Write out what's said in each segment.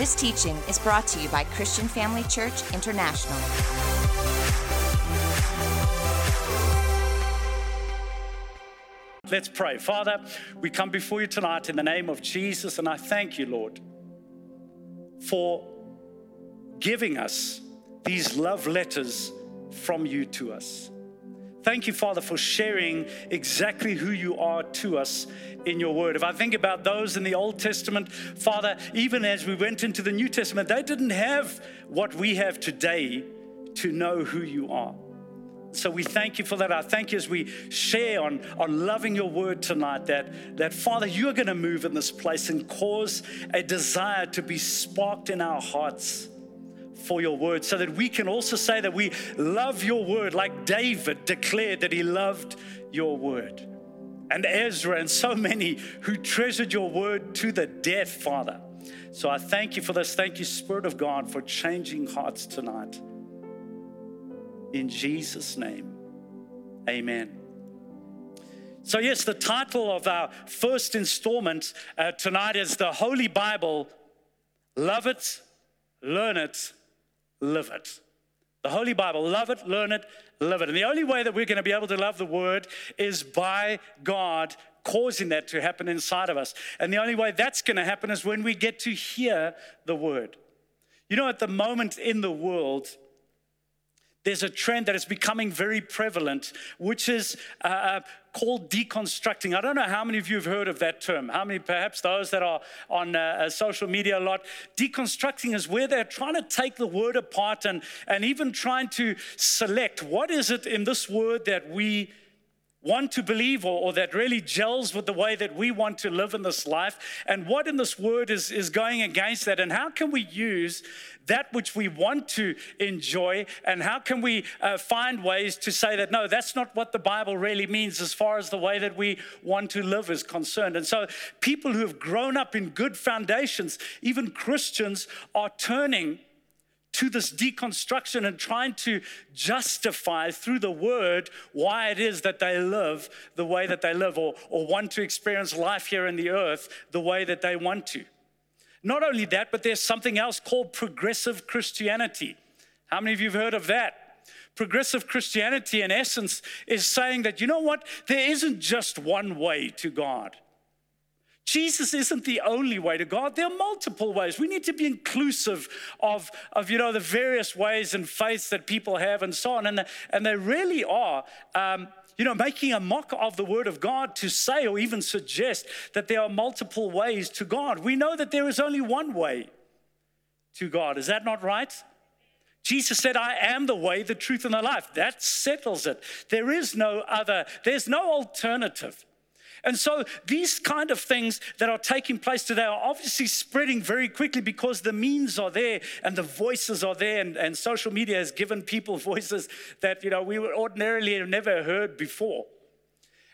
This teaching is brought to you by Christian Family Church International. Let's pray. Father, we come before you tonight in the name of Jesus, and I thank you, Lord, for giving us these love letters from you to us. Thank you, Father, for sharing exactly who you are to us in your word. If I think about those in the Old Testament, Father, even as we went into the New Testament, they didn't have what we have today to know who you are. So we thank you for that. I thank you as we share on, on loving your word tonight that, that, Father, you're going to move in this place and cause a desire to be sparked in our hearts for your word so that we can also say that we love your word, like David declared that he loved your word. And Ezra and so many who treasured your word to the death, Father. So I thank you for this. Thank you, Spirit of God, for changing hearts tonight. In Jesus' name, amen. So, yes, the title of our first installment uh, tonight is The Holy Bible Love It, Learn It, live it. The Holy Bible, love it, learn it, live it. And the only way that we're going to be able to love the Word is by God causing that to happen inside of us. And the only way that's going to happen is when we get to hear the Word. You know, at the moment in the world, there's a trend that is becoming very prevalent, which is uh, uh, called deconstructing. I don't know how many of you have heard of that term. How many, perhaps those that are on uh, uh, social media a lot? Deconstructing is where they're trying to take the word apart and, and even trying to select what is it in this word that we want to believe or, or, that really gels with the way that we want to live in this life and what in this word is, is going against that and how can we use that which we want to enjoy and how can we uh, find ways to say that no that's not what the bible really means as far as the way that we want to live is concerned. And so people who have grown up in good foundations even christians are turning to this deconstruction and trying to justify through the word why it is that they live the way that they live or, or want to experience life here in the earth the way that they want to. Not only that, but there's something else called progressive Christianity. How many of you have heard of that? Progressive Christianity, in essence, is saying that, you know what? There isn't just one way to God. Jesus isn't the only way to God. There are multiple ways. We need to be inclusive of, of you know, the various ways and faiths that people have and so on. And, and they really are, um, you know, making a mock of the word of God to say or even suggest that there are multiple ways to God. We know that there is only one way to God. Is that not right? Jesus said, I am the way, the truth, and the life. That settles it. There is no other, there's no alternative. And so these kind of things that are taking place today are obviously spreading very quickly because the means are there and the voices are there, and, and social media has given people voices that you know we would ordinarily have never heard before.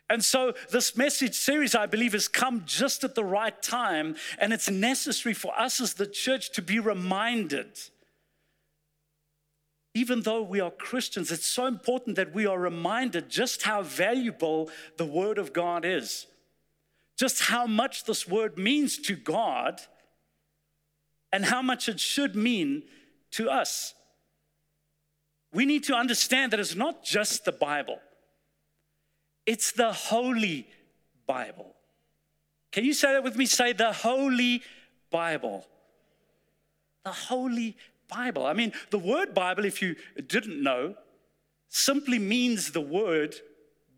And so, this message series, I believe, has come just at the right time, and it's necessary for us as the church to be reminded even though we are Christians, it's so important that we are reminded just how valuable the Word of God is, just how much this Word means to God, and how much it should mean to us. We need to understand that it's not just the Bible, it's the Holy Bible. Can you say that with me? Say the Holy Bible. The Holy Bible. I mean, the word Bible, if you didn't know, simply means the word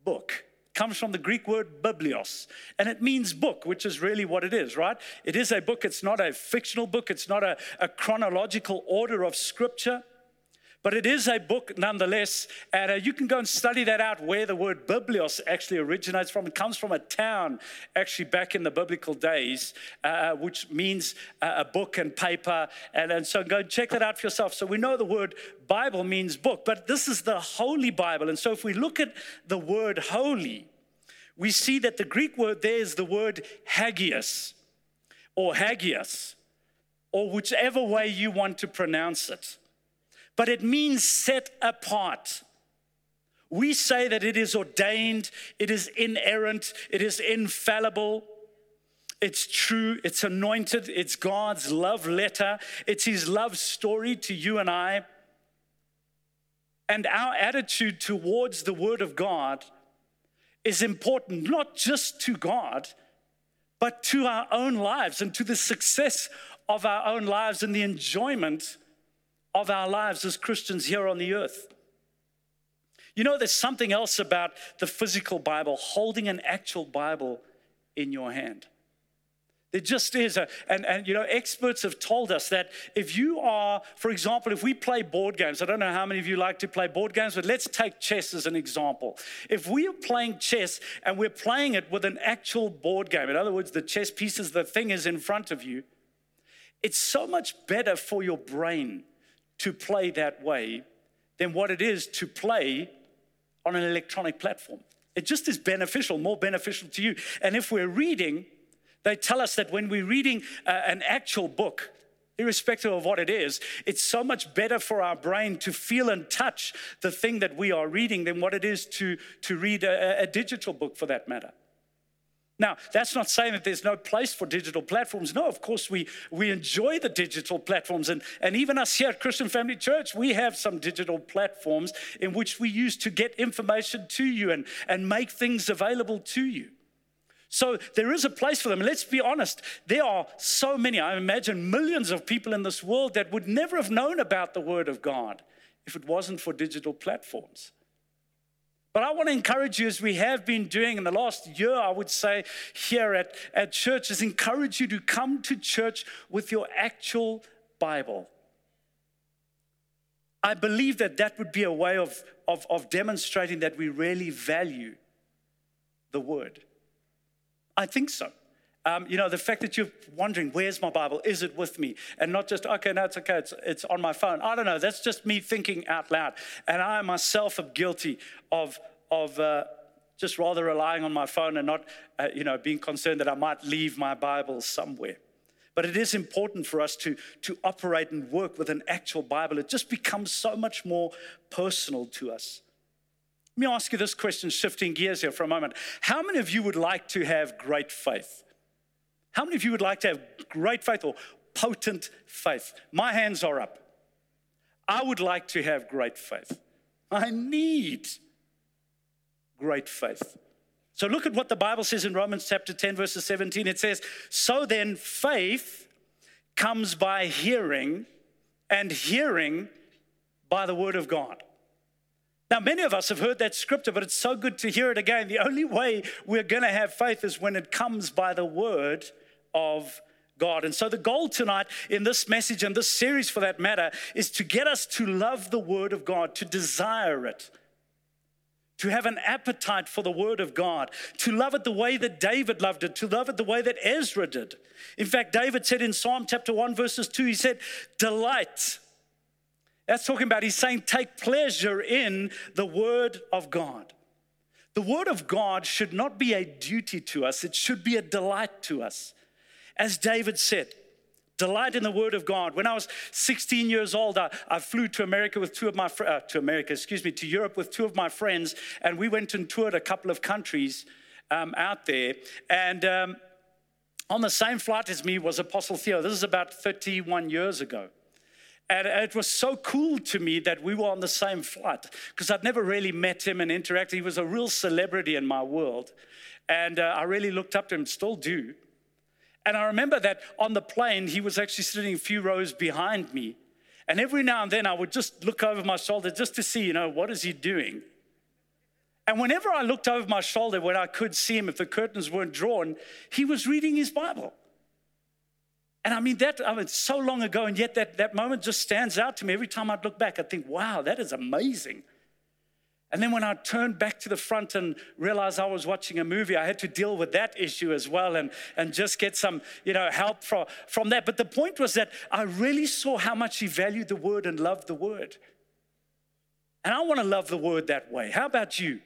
book. It comes from the Greek word biblios, and it means book, which is really what it is, right? It is a book, it's not a fictional book, it's not a, a chronological order of scripture. But it is a book nonetheless, and uh, you can go and study that out where the word biblios actually originates from. It comes from a town actually back in the biblical days, uh, which means uh, a book and paper. And, and so go check that out for yourself. So we know the word Bible means book, but this is the Holy Bible. And so if we look at the word holy, we see that the Greek word there is the word hagios or hagios, or whichever way you want to pronounce it but it means set apart. We say that it is ordained, it is inerrant, it is infallible. It's true, it's anointed, it's God's love letter, it's His love story to you and I. And our attitude towards the Word of God is important, not just to God, but to our own lives and to the success of our own lives and the enjoyment of our lives as Christians here on the earth. You know, there's something else about the physical Bible, holding an actual Bible in your hand. There just is a, and, and you know, experts have told us that if you are, for example, if we play board games, I don't know how many of you like to play board games, but let's take chess as an example. If we are playing chess and we're playing it with an actual board game, in other words, the chess pieces, the thing is in front of you, it's so much better for your brain to play that way than what it is to play on an electronic platform. It just is beneficial, more beneficial to you. And if we're reading, they tell us that when we're reading uh, an actual book, irrespective of what it is, it's so much better for our brain to feel and touch the thing that we are reading than what it is to, to read a, a digital book for that matter. Now, that's not saying that there's no place for digital platforms. No, of course, we, we enjoy the digital platforms. And, and even us here at Christian Family Church, we have some digital platforms in which we use to get information to you and, and make things available to you. So there is a place for them. Let's be honest, there are so many, I imagine millions of people in this world that would never have known about the Word of God if it wasn't for digital platforms. But I want to encourage you, as we have been doing in the last year, I would say here at, at church, is encourage you to come to church with your actual Bible. I believe that that would be a way of, of, of demonstrating that we really value the Word. I think so. Um, you know, the fact that you're wondering, where's my Bible? Is it with me? And not just, okay, no, it's okay, it's, it's on my phone. I don't know. That's just me thinking out loud. And I myself am guilty of, of uh, just rather relying on my phone and not, uh, you know, being concerned that I might leave my Bible somewhere. But it is important for us to, to operate and work with an actual Bible. It just becomes so much more personal to us. Let me ask you this question, shifting gears here for a moment. How many of you would like to have great faith? How many of you would like to have great faith or potent faith? My hands are up. I would like to have great faith. I need great faith. So look at what the Bible says in Romans chapter 10, verses 17. It says, So then faith comes by hearing, and hearing by the word of God. Now, many of us have heard that scripture, but it's so good to hear it again. The only way we're going to have faith is when it comes by the word of God. And so, the goal tonight in this message and this series for that matter is to get us to love the word of God, to desire it, to have an appetite for the word of God, to love it the way that David loved it, to love it the way that Ezra did. In fact, David said in Psalm chapter 1, verses 2, he said, Delight that's talking about, he's saying, take pleasure in the Word of God. The Word of God should not be a duty to us, it should be a delight to us. As David said, delight in the Word of God. When I was 16 years old, I, I flew to America with two of my, uh, to America, excuse me, to Europe with two of my friends, and we went and toured a couple of countries um, out there. And um, on the same flight as me was Apostle Theo. This is about 31 years ago. And it was so cool to me that we were on the same flight because I'd never really met him and interacted. He was a real celebrity in my world. And uh, I really looked up to him, still do. And I remember that on the plane, he was actually sitting a few rows behind me. And every now and then I would just look over my shoulder just to see, you know, what is he doing? And whenever I looked over my shoulder when I could see him, if the curtains weren't drawn, he was reading his Bible. And I mean, that, I mean, so long ago, and yet that, that moment just stands out to me. Every time I'd look back, I'd think, wow, that is amazing. And then when I turned back to the front and realized I was watching a movie, I had to deal with that issue as well and, and just get some, you know, help from, from that. But the point was that I really saw how much he valued the word and loved the word. And I want to love the word that way. How about you?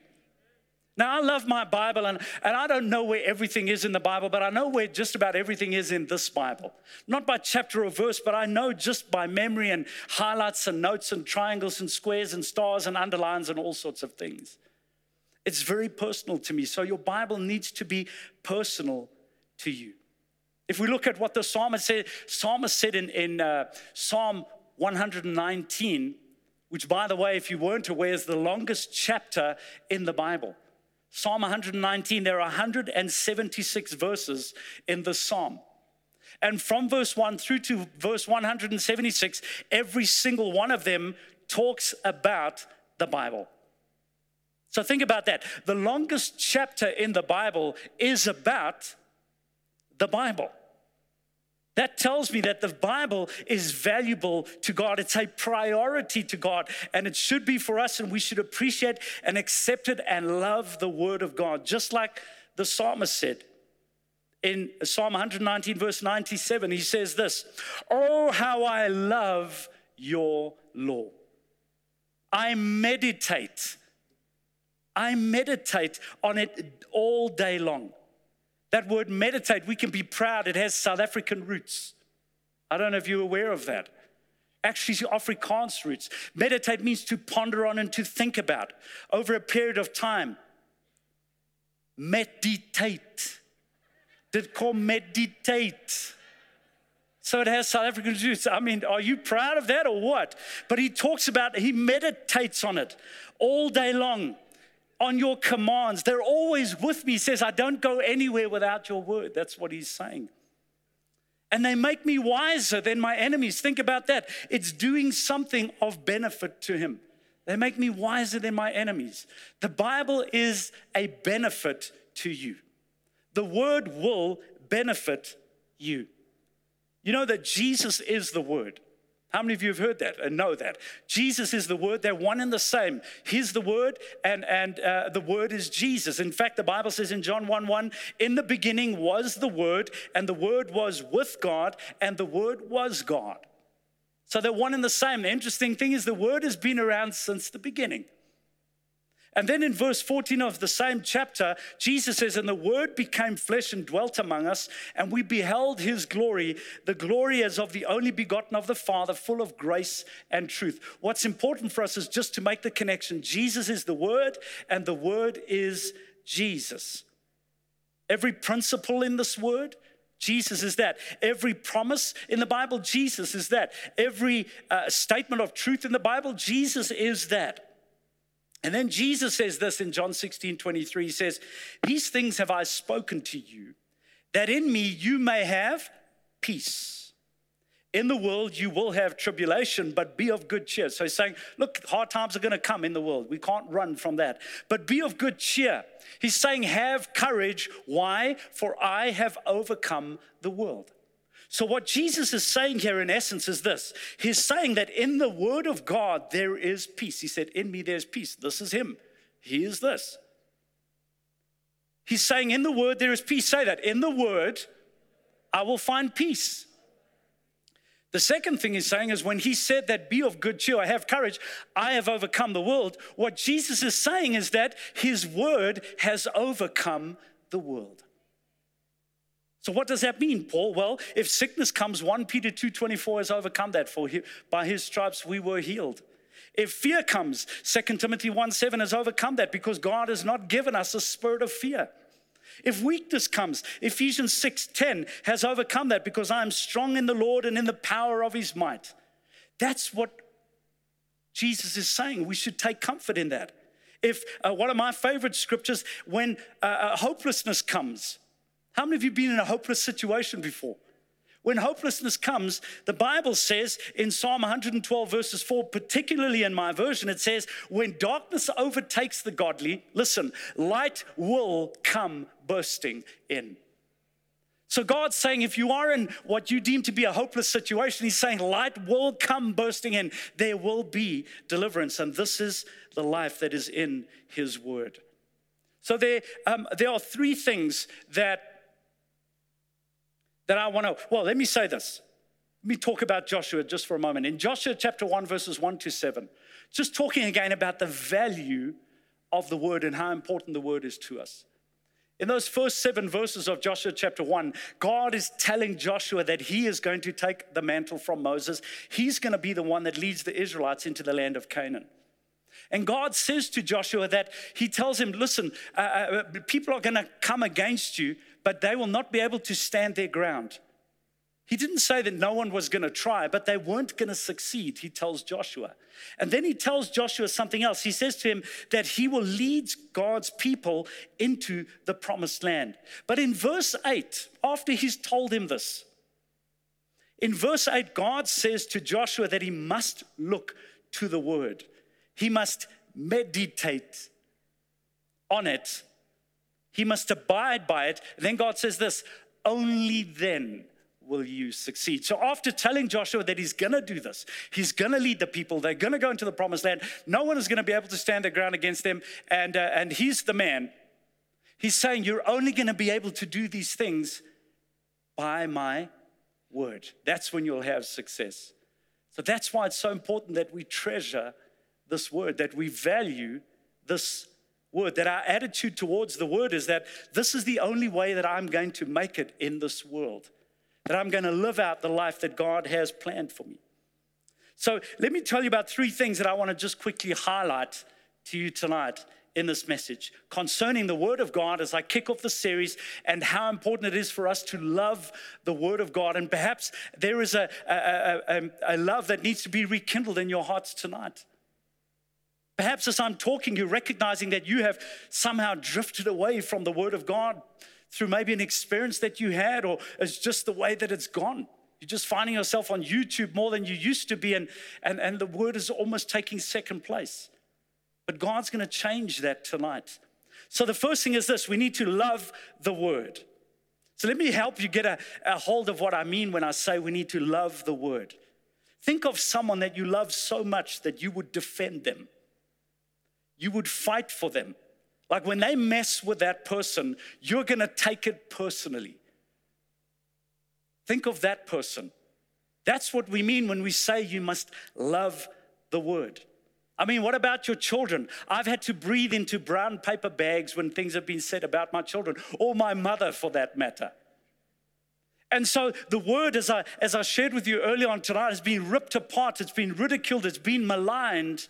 Now, I love my Bible, and, and I don't know where everything is in the Bible, but I know where just about everything is in this Bible. Not by chapter or verse, but I know just by memory and highlights and notes and triangles and squares and stars and underlines and all sorts of things. It's very personal to me. So, your Bible needs to be personal to you. If we look at what the psalmist said, psalmist said in, in uh, Psalm 119, which, by the way, if you weren't aware, is the longest chapter in the Bible. Psalm 119, there are 176 verses in the psalm. And from verse 1 through to verse 176, every single one of them talks about the Bible. So think about that. The longest chapter in the Bible is about the Bible. That tells me that the Bible is valuable to God. It's a priority to God, and it should be for us, and we should appreciate and accept it and love the Word of God, just like the psalmist said. In Psalm 119, verse 97, he says this Oh, how I love your law. I meditate. I meditate on it all day long. That word meditate, we can be proud, it has South African roots. I don't know if you're aware of that. Actually, Afrikaans roots. Meditate means to ponder on and to think about over a period of time. Meditate. Did call meditate. So it has South African roots. I mean, are you proud of that or what? But he talks about, he meditates on it all day long on your commands. They're always with me. He says, I don't go anywhere without your word. That's what he's saying. And they make me wiser than my enemies. Think about that. It's doing something of benefit to him. They make me wiser than my enemies. The Bible is a benefit to you. The word will benefit you. You know that Jesus is the word. How many of you have heard that and know that? Jesus is the Word, they're one and the same. He's the Word, and, and uh, the Word is Jesus. In fact, the Bible says in John 1 1, in the beginning was the Word, and the Word was with God, and the Word was God. So they're one and the same. The interesting thing is the Word has been around since the beginning. And then in verse 14 of the same chapter, Jesus says, And the Word became flesh and dwelt among us, and we beheld his glory, the glory as of the only begotten of the Father, full of grace and truth. What's important for us is just to make the connection Jesus is the Word, and the Word is Jesus. Every principle in this Word, Jesus is that. Every promise in the Bible, Jesus is that. Every uh, statement of truth in the Bible, Jesus is that. And then Jesus says this in John 16 23. He says, These things have I spoken to you, that in me you may have peace. In the world you will have tribulation, but be of good cheer. So he's saying, Look, hard times are going to come in the world. We can't run from that. But be of good cheer. He's saying, Have courage. Why? For I have overcome the world. So, what Jesus is saying here, in essence, is this He's saying that in the Word of God, there is peace. He said, In me, there's peace. This is Him. He is this. He's saying, In the Word, there is peace. Say that. In the Word, I will find peace. The second thing he's saying is when he said that be of good cheer, I have courage, I have overcome the world. What Jesus is saying is that his word has overcome the world. So what does that mean, Paul? Well, if sickness comes, 1 Peter 2:24 has overcome that for him. By his stripes we were healed. If fear comes, 2 Timothy 1:7 has overcome that because God has not given us a spirit of fear. If weakness comes, Ephesians 6:10 has overcome that because I am strong in the Lord and in the power of his might. That's what Jesus is saying. We should take comfort in that. If uh, one of my favorite scriptures, when uh, uh, hopelessness comes, how many of you been in a hopeless situation before? When hopelessness comes, the Bible says in Psalm 112, verses 4, particularly in my version, it says, When darkness overtakes the godly, listen, light will come bursting in. So God's saying, if you are in what you deem to be a hopeless situation, He's saying, light will come bursting in. There will be deliverance. And this is the life that is in His word. So there, um, there are three things that that I want to, well, let me say this. Let me talk about Joshua just for a moment. In Joshua chapter 1, verses 1 to 7, just talking again about the value of the word and how important the word is to us. In those first seven verses of Joshua chapter 1, God is telling Joshua that he is going to take the mantle from Moses. He's going to be the one that leads the Israelites into the land of Canaan. And God says to Joshua that he tells him, Listen, uh, uh, people are going to come against you, but they will not be able to stand their ground. He didn't say that no one was going to try, but they weren't going to succeed, he tells Joshua. And then he tells Joshua something else. He says to him that he will lead God's people into the promised land. But in verse 8, after he's told him this, in verse 8, God says to Joshua that he must look to the word, he must meditate on it, he must abide by it. then God says this only then will you succeed. So, after telling Joshua that he's going to do this, he's going to lead the people, they're going to go into the promised land, no one is going to be able to stand their ground against them, and, uh, and he's the man. He's saying, You're only going to be able to do these things by my word. That's when you'll have success. So, that's why it's so important that we treasure this word, that we value this word, that our attitude towards the word is that this is the only way that I'm going to make it in this world that I'm going to live out the life that God has planned for me. So, let me tell you about three things that I want to just quickly highlight to you tonight in this message concerning the Word of God as I kick off the series and how important it is for us to love the Word of God. And perhaps there is a, a, a, a love that needs to be rekindled in your hearts tonight. Perhaps as I'm talking, you're recognizing that you have somehow drifted away from the Word of God through maybe an experience that you had, or it's just the way that it's gone. You're just finding yourself on YouTube more than you used to be, and, and, and the word is almost taking second place. But God's going to change that tonight. So, the first thing is this we need to love the word. So, let me help you get a, a hold of what I mean when I say we need to love the word. Think of someone that you love so much that you would defend them, you would fight for them, like when they mess with that person, you're going to take it personally. Think of that person. That's what we mean when we say you must love the word. I mean, what about your children? I've had to breathe into brown paper bags when things have been said about my children, or my mother for that matter. And so the word, as I, as I shared with you earlier on tonight, has been ripped apart, it's been ridiculed, it's been maligned.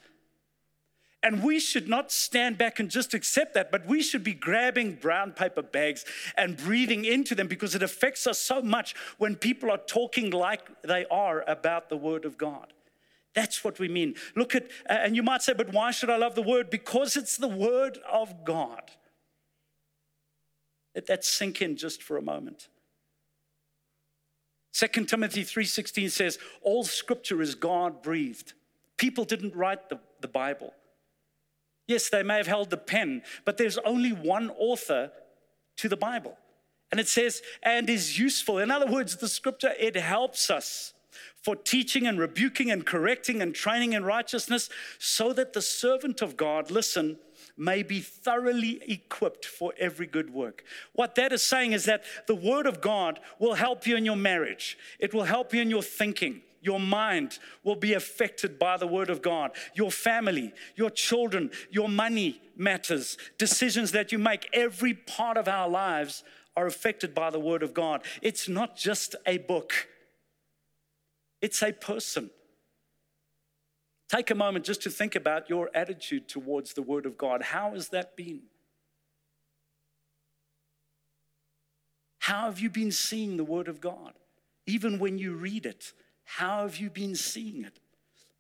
And we should not stand back and just accept that, but we should be grabbing brown paper bags and breathing into them because it affects us so much when people are talking like they are about the Word of God. That's what we mean. Look at, uh, and you might say, but why should I love the Word? Because it's the Word of God. Let that sink in just for a moment. 2 Timothy 3:16 says, all scripture is God breathed. People didn't write the, the Bible. Yes, they may have held the pen, but there's only one author to the Bible. And it says, and is useful. In other words, the scripture, it helps us for teaching and rebuking and correcting and training in righteousness, so that the servant of God, listen, may be thoroughly equipped for every good work. What that is saying is that the Word of God will help you in your marriage, it will help you in your thinking, your mind will be affected by the word of God. Your family, your children, your money matters. Decisions that you make, every part of our lives are affected by the word of God. It's not just a book, it's a person. Take a moment just to think about your attitude towards the word of God. How has that been? How have you been seeing the word of God? Even when you read it, how have you been seeing it?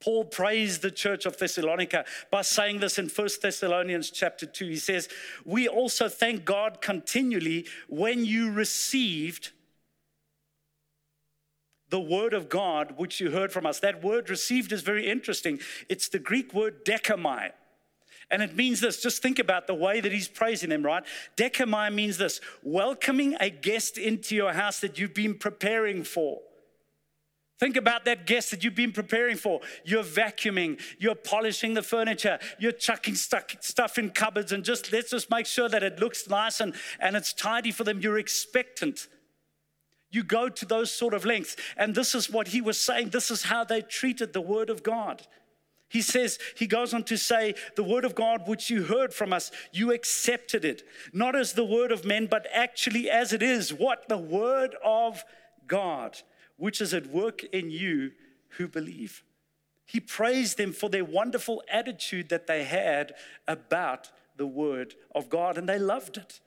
Paul praised the church of Thessalonica by saying this in 1 Thessalonians chapter 2. He says, We also thank God continually when you received the word of God which you heard from us. That word received is very interesting. It's the Greek word dechomai. And it means this just think about the way that he's praising them, right? Dechomai means this welcoming a guest into your house that you've been preparing for. Think about that guest that you've been preparing for. You're vacuuming, you're polishing the furniture, you're chucking stuff in cupboards, and just let's just make sure that it looks nice and, and it's tidy for them. You're expectant. You go to those sort of lengths. And this is what he was saying. This is how they treated the word of God. He says, he goes on to say, the word of God which you heard from us, you accepted it, not as the word of men, but actually as it is. What? The word of God which is at work in you who believe. He praised them for their wonderful attitude that they had about the word of God, and they loved it.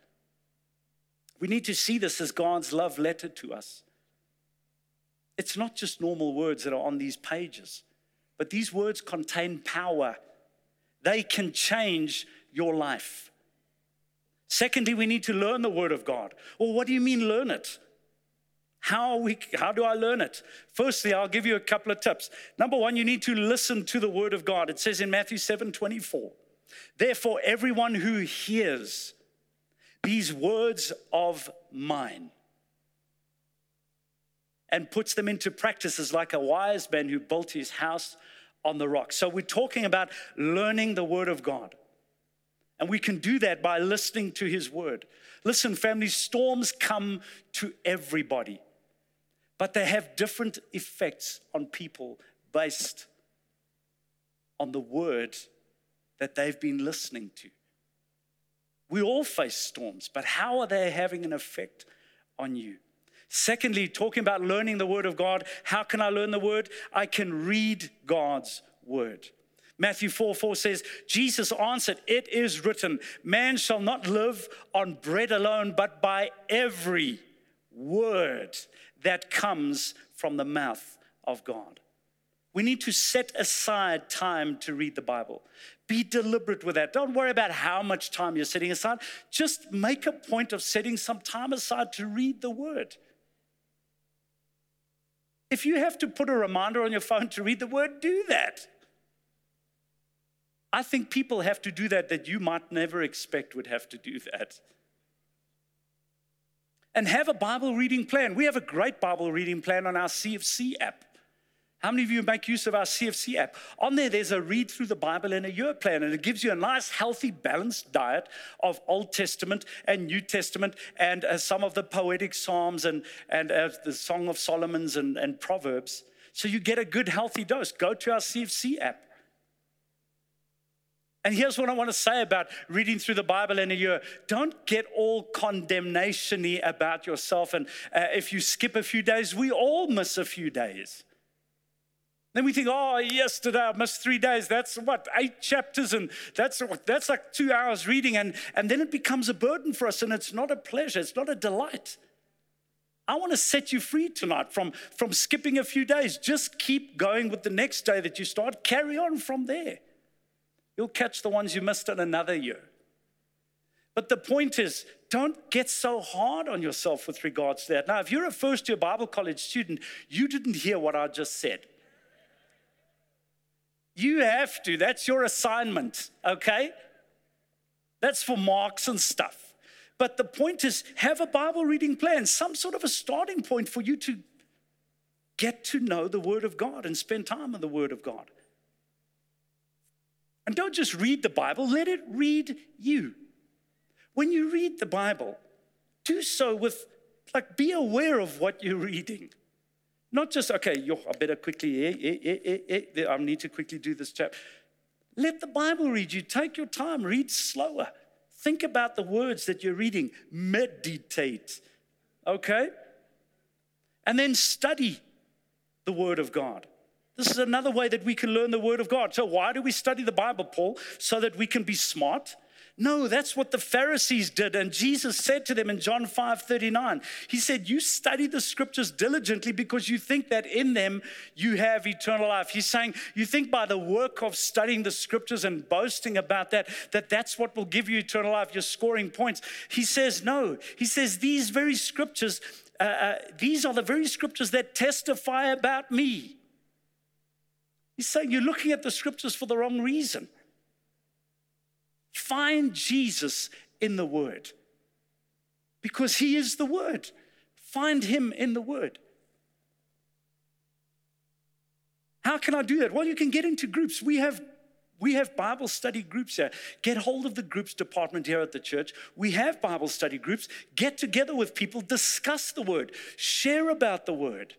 We need to see this as God's love letter to us. It's not just normal words that are on these pages, but these words contain power. They can change your life. Secondly, we need to learn the Word of God. Well, what do you mean, learn it? How, we, how do I learn it? Firstly, I'll give you a couple of tips. Number one, you need to listen to the Word of God. It says in Matthew 7 24, Therefore, everyone who hears these words of mine and puts them into practice is like a wise man who built his house on the rock. So, we're talking about learning the Word of God. And we can do that by listening to His Word. Listen, family, storms come to everybody, but they have different effects on people based on the Word that they've been listening to. We all face storms, but how are they having an effect on you? Secondly, talking about learning the Word of God, how can I learn the Word? I can read God's Word. Matthew 4 4 says, Jesus answered, It is written, man shall not live on bread alone, but by every word that comes from the mouth of God. We need to set aside time to read the Bible. Be deliberate with that. Don't worry about how much time you're setting aside. Just make a point of setting some time aside to read the Word. If you have to put a reminder on your phone to read the Word, do that. I think people have to do that that you might never expect would have to do that. And have a Bible reading plan. We have a great Bible reading plan on our CFC app. How many of you make use of our CFC app? On there, there's a read through the Bible in a year plan, and it gives you a nice, healthy, balanced diet of Old Testament and New Testament and uh, some of the poetic Psalms and, and uh, the Song of Solomon's and, and Proverbs. So you get a good, healthy dose. Go to our CFC app. And here's what I want to say about reading through the Bible in a year. Don't get all condemnation about yourself. And uh, if you skip a few days, we all miss a few days. Then we think, oh, yesterday I missed three days. That's what, eight chapters, and that's, that's like two hours reading. And, and then it becomes a burden for us, and it's not a pleasure, it's not a delight. I want to set you free tonight from, from skipping a few days. Just keep going with the next day that you start, carry on from there. You'll catch the ones you missed in another year. But the point is, don't get so hard on yourself with regards to that. Now, if you're a first year Bible college student, you didn't hear what I just said. You have to, that's your assignment, okay? That's for marks and stuff. But the point is, have a Bible reading plan, some sort of a starting point for you to get to know the Word of God and spend time in the Word of God. And don't just read the Bible, let it read you. When you read the Bible, do so with, like, be aware of what you're reading. Not just, okay, yo, I better quickly, eh, eh, eh, I need to quickly do this chapter. Let the Bible read you. Take your time, read slower. Think about the words that you're reading. Meditate, okay? And then study the Word of God. This is another way that we can learn the Word of God. So, why do we study the Bible, Paul? So that we can be smart? No, that's what the Pharisees did. And Jesus said to them in John 5 39, He said, You study the scriptures diligently because you think that in them you have eternal life. He's saying, You think by the work of studying the scriptures and boasting about that, that that's what will give you eternal life. You're scoring points. He says, No. He says, These very scriptures, uh, uh, these are the very scriptures that testify about me. He's saying you're looking at the scriptures for the wrong reason. Find Jesus in the Word because He is the Word. Find Him in the Word. How can I do that? Well, you can get into groups. We have we have Bible study groups here. Get hold of the groups department here at the church. We have Bible study groups. Get together with people, discuss the word, share about the word.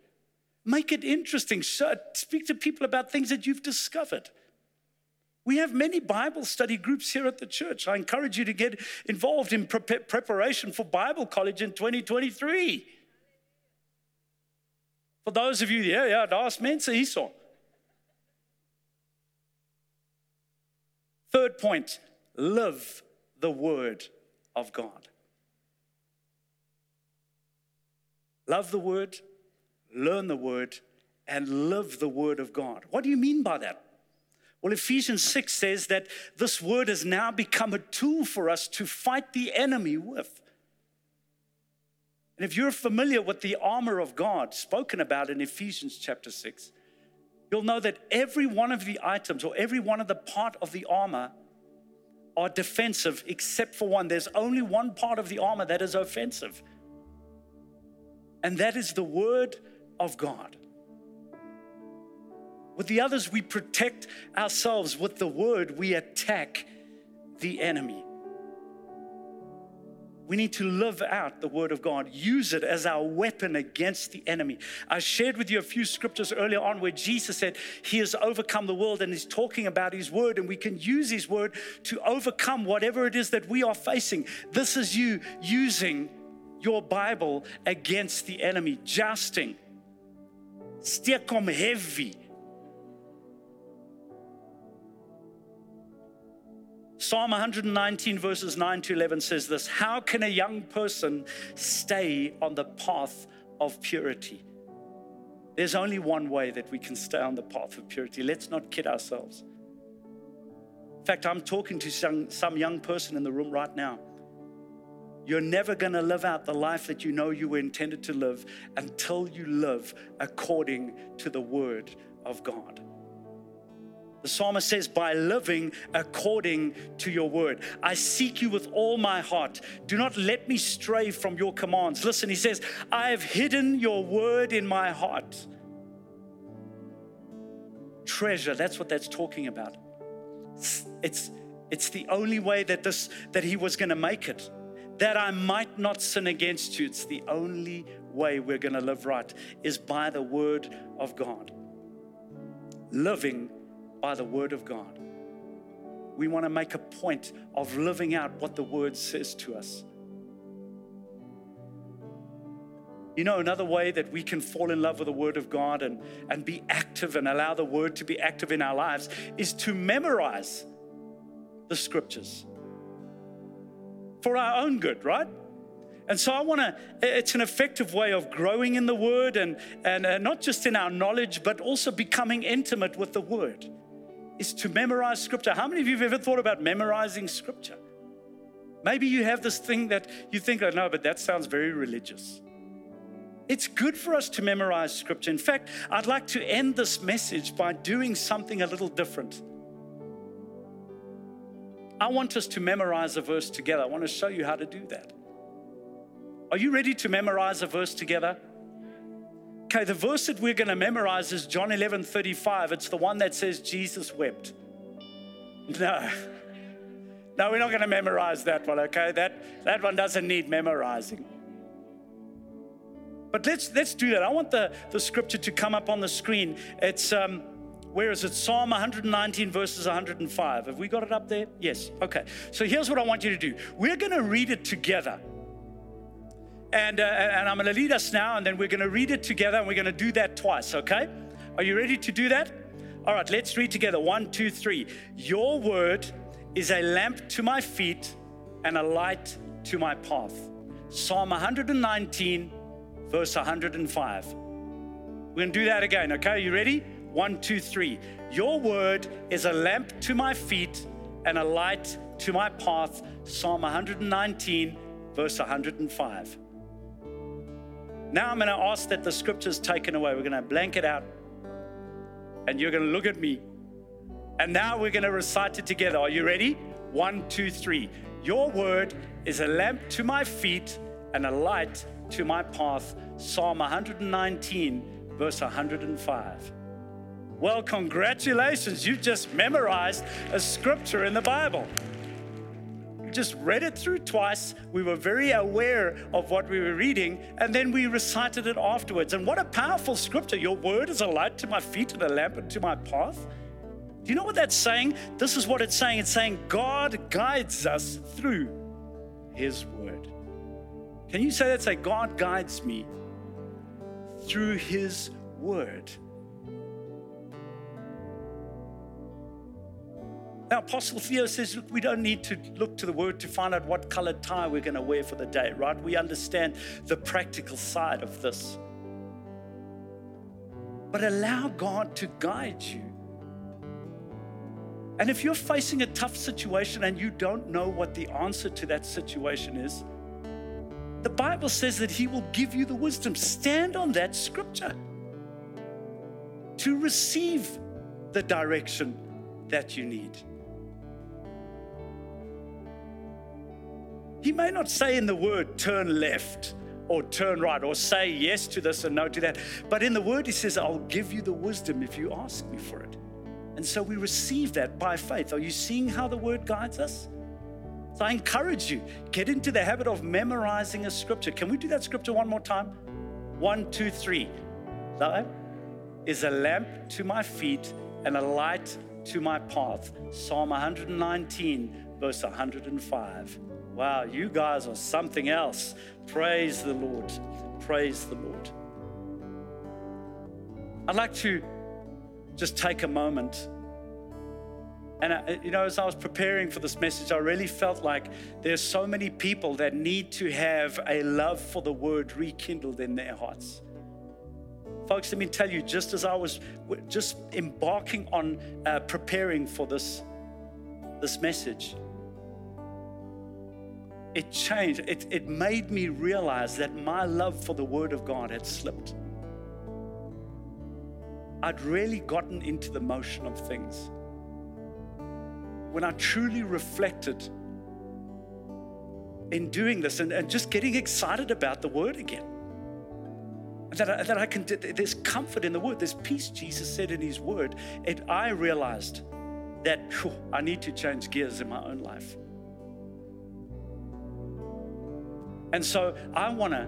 Make it interesting. Speak to people about things that you've discovered. We have many Bible study groups here at the church. I encourage you to get involved in pre- preparation for Bible college in 2023. For those of you, yeah, yeah, das mense hierso. Third point, live the word of God. Love the word, learn the word, and live the word of God. What do you mean by that? Well, Ephesians 6 says that this word has now become a tool for us to fight the enemy with. And if you're familiar with the armor of God spoken about in Ephesians chapter 6, you'll know that every one of the items or every one of the part of the armor are defensive except for one. There's only one part of the armor that is offensive. And that is the word of God. With the others, we protect ourselves. With the word, we attack the enemy. We need to live out the word of God, use it as our weapon against the enemy. I shared with you a few scriptures earlier on where Jesus said he has overcome the world and he's talking about his word, and we can use his word to overcome whatever it is that we are facing. This is you using your Bible against the enemy, jousting. Steek hom heavy Psalm 119, verses 9 to 11 says this How can a young person stay on the path of purity? There's only one way that we can stay on the path of purity. Let's not kid ourselves. In fact, I'm talking to some, some young person in the room right now. You're never going to live out the life that you know you were intended to live until you live according to the word of God. The psalmist says, By living according to your word. I seek you with all my heart. Do not let me stray from your commands. Listen, he says, I have hidden your word in my heart. Treasure, that's what that's talking about. It's, it's the only way that this that he was going to make it. That I might not sin against you. It's the only way we're going to live right is by the word of God. Living by the Word of God. We want to make a point of living out what the Word says to us. You know, another way that we can fall in love with the Word of God and, and be active and allow the Word to be active in our lives is to memorize the Scriptures for our own good, right? And so I want to, it's an effective way of growing in the Word and, and uh, not just in our knowledge, but also becoming intimate with the Word is to memorize scripture. How many of you have ever thought about memorizing scripture? Maybe you have this thing that you think, oh, no, but that sounds very religious. It's good for us to memorize scripture. In fact, I'd like to end this message by doing something a little different. I want us to memorize a verse together. I want to show you how to do that. Are you ready to memorize a verse together? Okay, the verse that we're going to memorize is John 11 35. It's the one that says Jesus wept. No. No, we're not going to memorize that one, okay? That, that one doesn't need memorizing. But let's, let's do that. I want the, the scripture to come up on the screen. It's, um, where is it? Psalm 119, verses 105. Have we got it up there? Yes. Okay. So here's what I want you to do we're going to read it together. And, uh, and I'm going to lead us now, and then we're going to read it together, and we're going to do that twice, okay? Are you ready to do that? All right, let's read together. One, two, three. Your word is a lamp to my feet and a light to my path. Psalm 119, verse 105. We're going to do that again, okay? You ready? One, two, three. Your word is a lamp to my feet and a light to my path. Psalm 119, verse 105. Now I'm going to ask that the scripture's taken away. We're going to blank it out. And you're going to look at me. And now we're going to recite it together. Are you ready? One, two, three. Your word is a lamp to my feet and a light to my path. Psalm 119, verse 105. Well, congratulations. You've just memorized a scripture in the Bible just read it through twice. We were very aware of what we were reading, and then we recited it afterwards. And what a powerful scripture! Your word is a light to my feet and a lamp unto my path. Do you know what that's saying? This is what it's saying it's saying God guides us through His word. Can you say that? Say, God guides me through His word. Now, Apostle Theo says, look, we don't need to look to the word to find out what colored tie we're going to wear for the day, right? We understand the practical side of this. But allow God to guide you. And if you're facing a tough situation and you don't know what the answer to that situation is, the Bible says that He will give you the wisdom. Stand on that scripture to receive the direction that you need. He may not say in the word, turn left or turn right or say yes to this and no to that. But in the word, he says, I'll give you the wisdom if you ask me for it. And so we receive that by faith. Are you seeing how the word guides us? So I encourage you, get into the habit of memorizing a scripture. Can we do that scripture one more time? One, two, three. Thy is a lamp to my feet and a light to my path. Psalm 119, verse 105. Wow, you guys are something else. Praise the Lord. Praise the Lord. I'd like to just take a moment. And, I, uh, you know, as I was preparing for this message, I really felt like there's so many people that need to have a love for the word rekindled in their hearts. Folks, let me tell you, just as I was just embarking on uh, preparing for this, this message, it changed. It, it made me realize that my love for the Word of God had slipped. I'd really gotten into the motion of things. When I truly reflected in doing this and, and just getting excited about the Word again. That I, that I can, there's comfort in the Word, there's peace, Jesus said in His Word. And I realized that whew, I need to change gears in my own life. And so I want to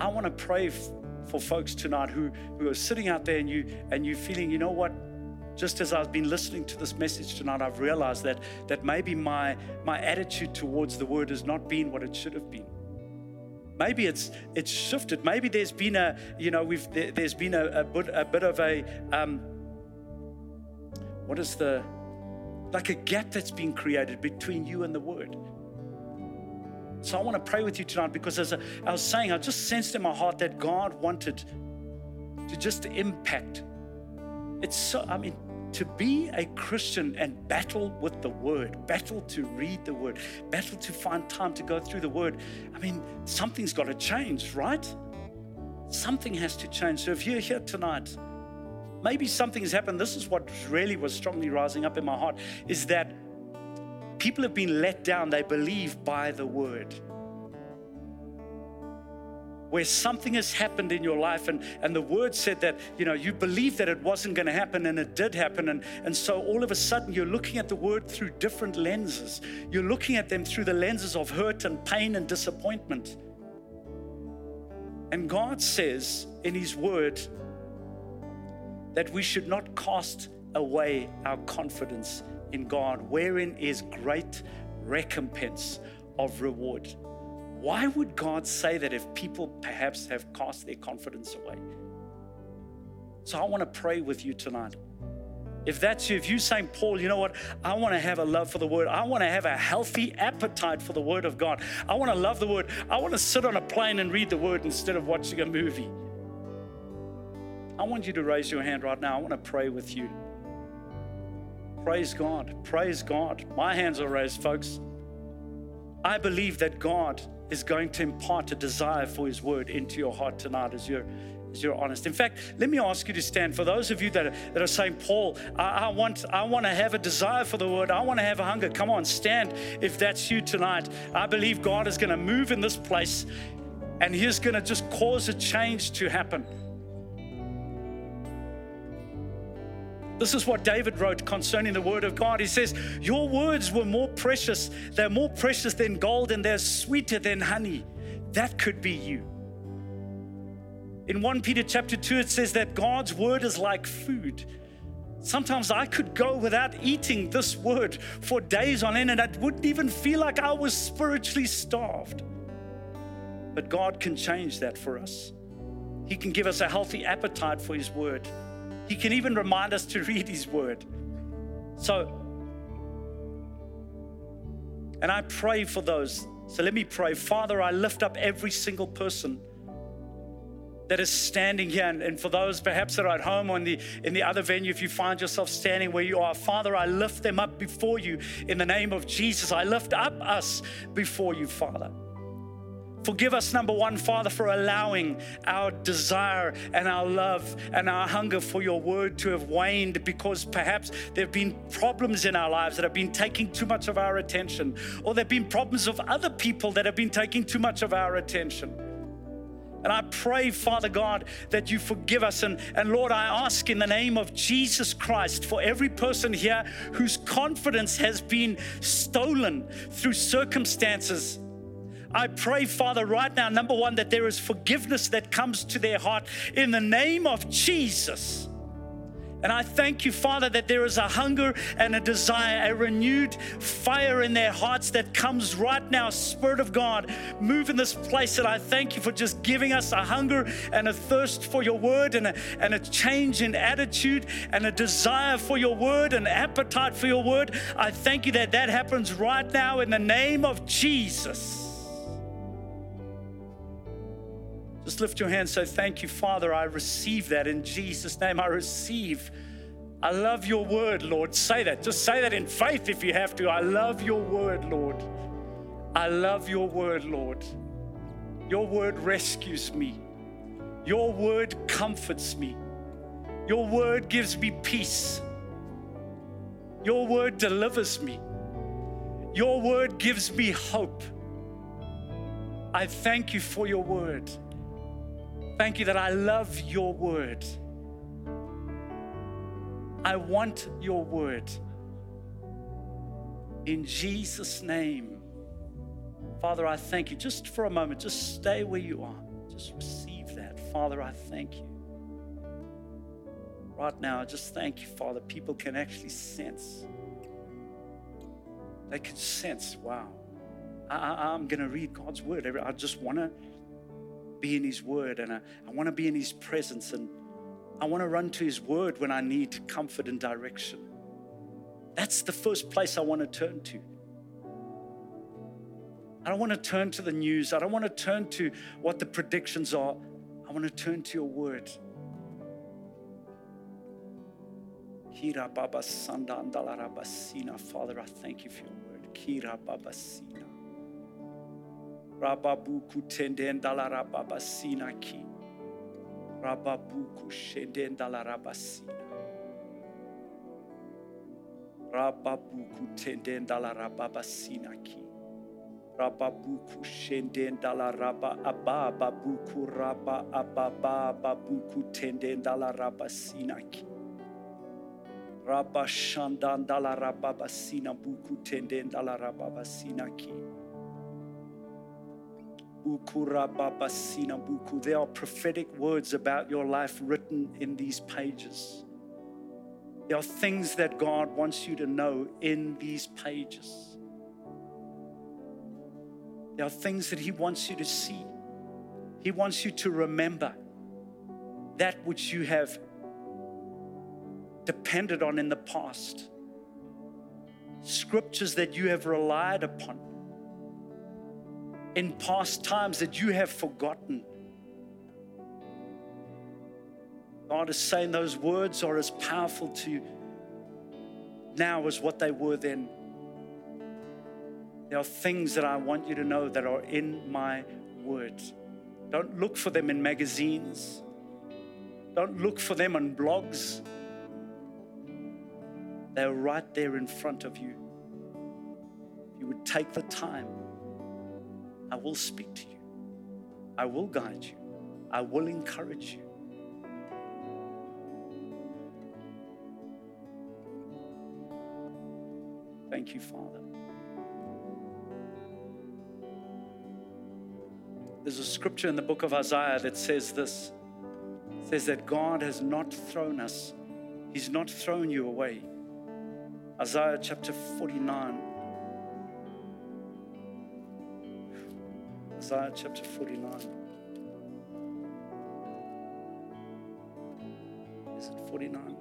I want to pray f- for folks tonight who who are sitting out there and you and you feeling, you know what? Just as I've been listening to this message tonight, I've realized that that maybe my my attitude towards the word has not been what it should have been. Maybe it's it's shifted. Maybe there's been a you know we've there, has been a, a, bit, a bit of a um, what is the like a gap that's been created between you and the word. So I want to pray with you tonight because as I was saying, I just sensed in my heart that God wanted to just impact. It's so, I mean, to be a Christian and battle with the word, battle to read the word, battle to find time to go through the word. I mean, something's got to change, right? Something has to change. So if you're here tonight, maybe something has happened. This is what really was strongly rising up in my heart is that people have been let down, they believe by the word. Where something has happened in your life, and, and the word said that, you know, you believed that it wasn't going to happen, and it did happen. And, and so all of a sudden, you're looking at the word through different lenses. You're looking at them through the lenses of hurt and pain and disappointment. And God says in His word that we should not cast away our confidence in God, wherein is great recompense of reward. Why would God say that if people perhaps have cast their confidence away? So I want to pray with you tonight. If that's you, if you're saying, Paul, you know what? I want to have a love for the word. I want to have a healthy appetite for the word of God. I want to love the word. I want to sit on a plane and read the word instead of watching a movie. I want you to raise your hand right now. I want to pray with you. Praise God. Praise God. My hands are raised, folks. I believe that God is going to impart a desire for His word into your heart tonight as you're, as you're honest. In fact, let me ask you to stand. For those of you that are, that are saying, Paul, I, I want, I want to have a desire for the word, I want to have a hunger. Come on, stand if that's you tonight. I believe God is going to move in this place and He's going to just cause a change to happen. This is what David wrote concerning the word of God. He says, Your words were more precious. They're more precious than gold and they're sweeter than honey. That could be you. In 1 Peter chapter 2, it says that God's word is like food. Sometimes I could go without eating this word for days on end, and I wouldn't even feel like I was spiritually starved. But God can change that for us. He can give us a healthy appetite for His word. He can even remind us to read His word. So, And I pray for those. So let me pray. Father, I lift up every single person that is standing here. And, and, for those perhaps that are at home or in the, in the other venue, if you find yourself standing where you are, Father, I lift them up before you in the name of Jesus. I lift up us before you, Father. Forgive us, number one, Father, for allowing our desire and our love and our hunger for your word to have waned because perhaps there have been problems in our lives that have been taking too much of our attention, or there have been problems of other people that have been taking too much of our attention. And I pray, Father God, that you forgive us. And, and Lord, I ask in the name of Jesus Christ for every person here whose confidence has been stolen through circumstances. I pray, Father, right now, number one, that there is forgiveness that comes to their heart in the name of Jesus. And I thank you, Father, that there is a hunger and a desire, a renewed fire in their hearts that comes right now. Spirit of God, move in this place. And I thank you for just giving us a hunger and a thirst for your word and a, and a change in attitude and a desire for your word and appetite for your word. I thank you that that happens right now in the name of Jesus. Just lift your hand. Say, Thank you, Father. I receive that in Jesus' name. I receive. I love your word, Lord. Say that. Just say that in faith if you have to. I love your word, Lord. I love your word, Lord. Your word rescues me. Your word comforts me. Your word gives me peace. Your word delivers me. Your word gives me hope. I thank you for your word. Thank you that I love your word. I want your word. In Jesus' name. Father, I thank you. Just for a moment, just stay where you are. Just receive that. Father, I thank you. Right now, I just thank you, Father. People can actually sense. They can sense, wow, I, am going to read God's word. I just want to be in His Word and I, I want to be in His presence and I want to run to His Word when I need comfort and direction. That's the first place I want to turn to. I don't want to turn to the news. I don't want to turn to what the predictions are. I want to turn to your word. Father, I thank you for your word. Kira Baba Sina. Rababuku tendendala rababasina ki. Rababuku shendendala rabasina. Rababuku tendendala rababasina ki. Rababuku shendendala raba ababa buku raba ababa babuku tendendala rabasina ki. Rabba shandandala rababasina buku tendendala rababasina ki. There are prophetic words about your life written in these pages. There are things that God wants you to know in these pages. There are things that He wants you to see. He wants you to remember that which you have depended on in the past, scriptures that you have relied upon in past times that you have forgotten. God is saying those words are as powerful to you now as what they were then. There are things that I want you to know that are in my word. Don't look for them in magazines. Don't look for them on blogs. They're right there in front of you. You would take the time I will speak to you. I will guide you. I will encourage you. Thank you, Father. There's a scripture in the book of Isaiah that says this. It says that God has not thrown us. He's not thrown you away. Isaiah chapter 49 Isaiah chapter 49. Is it 49?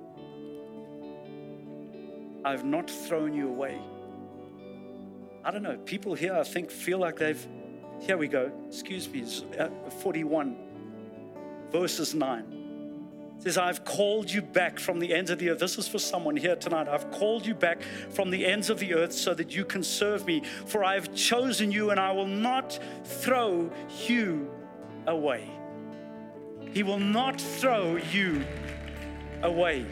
I've not thrown you away. I don't know, people here, I think, feel like they've, here we go, excuse me, uh, 41, verses 9. Says, I've called you back from the ends of the earth. This is for someone here tonight. I've called you back from the ends of the earth so that you can serve me. For I have chosen you and I will not throw you away. He will not throw you away.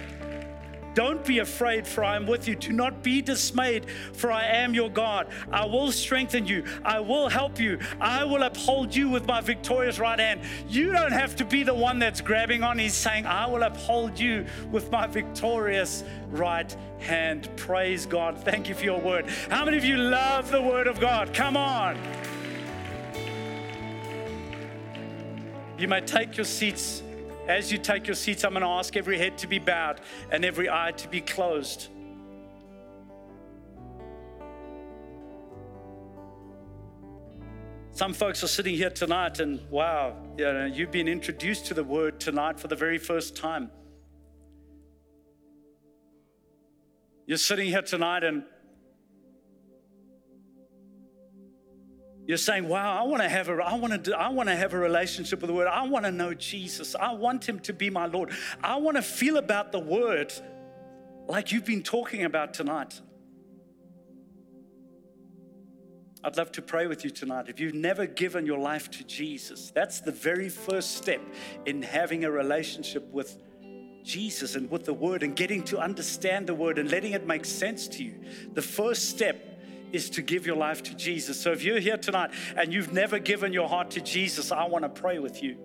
Don't be afraid, for I am with you. Do not be dismayed, for I am your God. I will strengthen you. I will help you. I will uphold you with my victorious right hand. You don't have to be the one that's grabbing on. He's saying, I will uphold you with my victorious right hand. Praise God. Thank you for your word. How many of you love the word of God? Come on. You may take your seats. As you take your seats, I'm going to ask every head to be bowed and every eye to be closed. Some folks are sitting here tonight, and wow, you know, you've been introduced to the word tonight for the very first time. You're sitting here tonight, and You're saying, "Wow, I want to have a, I want to, I want to have a relationship with the Word. I want to know Jesus. I want Him to be my Lord. I want to feel about the Word, like you've been talking about tonight." I'd love to pray with you tonight. If you've never given your life to Jesus, that's the very first step in having a relationship with Jesus and with the Word and getting to understand the Word and letting it make sense to you. The first step is to give your life to Jesus. So if you're here tonight and you've never given your heart to Jesus, I want to pray with you.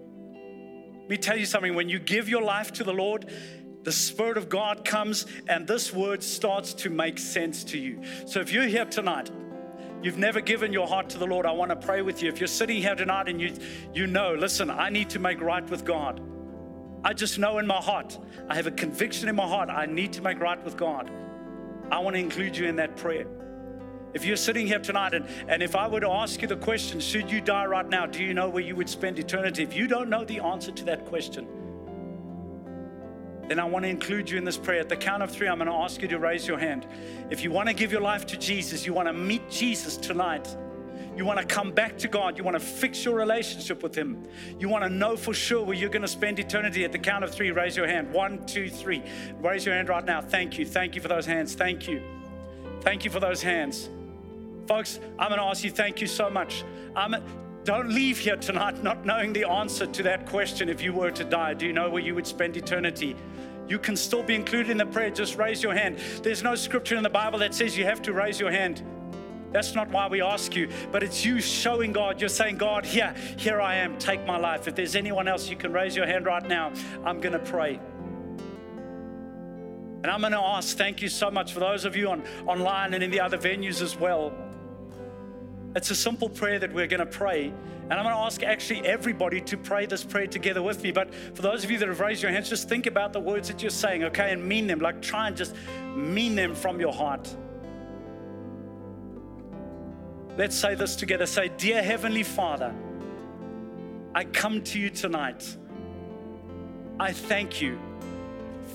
Let me tell you something when you give your life to the Lord, the Spirit of God comes and this word starts to make sense to you. So if you're here tonight, you've never given your heart to the Lord, I want to pray with you. If you're sitting here tonight and you, you know, listen, I need to make right with God. I just know in my heart, I have a conviction in my heart, I need to make right with God. I want to include you in that prayer. If you're sitting here tonight and, and if I were to ask you the question, should you die right now, do you know where you would spend eternity? If you don't know the answer to that question, then I want to include you in this prayer. At the count of three, I'm going to ask you to raise your hand. If you want to give your life to Jesus, you want to meet Jesus tonight, you want to come back to God, you want to fix your relationship with Him, you want to know for sure where you're going to spend eternity. At the count of three, raise your hand. One, two, three. Raise your hand right now. Thank you. Thank you for those hands. Thank you. Thank you for those hands. Folks, I'm going to ask you, thank you so much. Um, don't leave here tonight not knowing the answer to that question if you were to die. Do you know where you would spend eternity? You can still be included in the prayer. Just raise your hand. There's no scripture in the Bible that says you have to raise your hand. That's not why we ask you, but it's you showing God. You're saying, God, here, here I am. Take my life. If there's anyone else, you can raise your hand right now. I'm going to pray. And I'm going to ask, thank you so much for those of you on, online and in the other venues as well. It's a simple prayer that we're going to pray. And I'm going to ask actually everybody to pray this prayer together with me. But for those of you that have raised your hands, just think about the words that you're saying, okay, and mean them. Like try and just mean them from your heart. Let's say this together. Say, Dear Heavenly Father, I come to you tonight. I thank you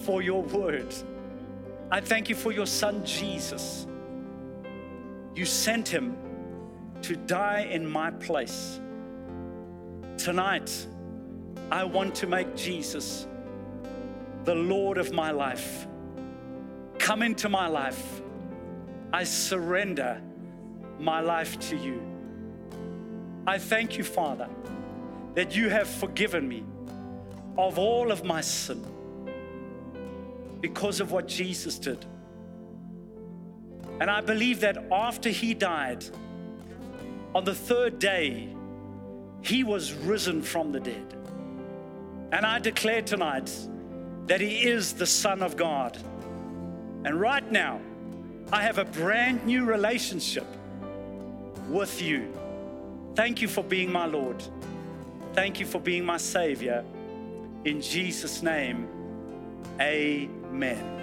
for your word. I thank you for your son, Jesus. You sent him to die in my place. Tonight, I want to make Jesus the Lord of my life. Come into my life. I surrender my life to you. I thank you, Father, that you have forgiven me of all of my sin because of what Jesus did. And I believe that after he died, on the third day, he was risen from the dead. And I declare tonight that he is the Son of God. And right now, I have a brand new relationship with you. Thank you for being my Lord. Thank you for being my Savior. In Jesus' name, amen.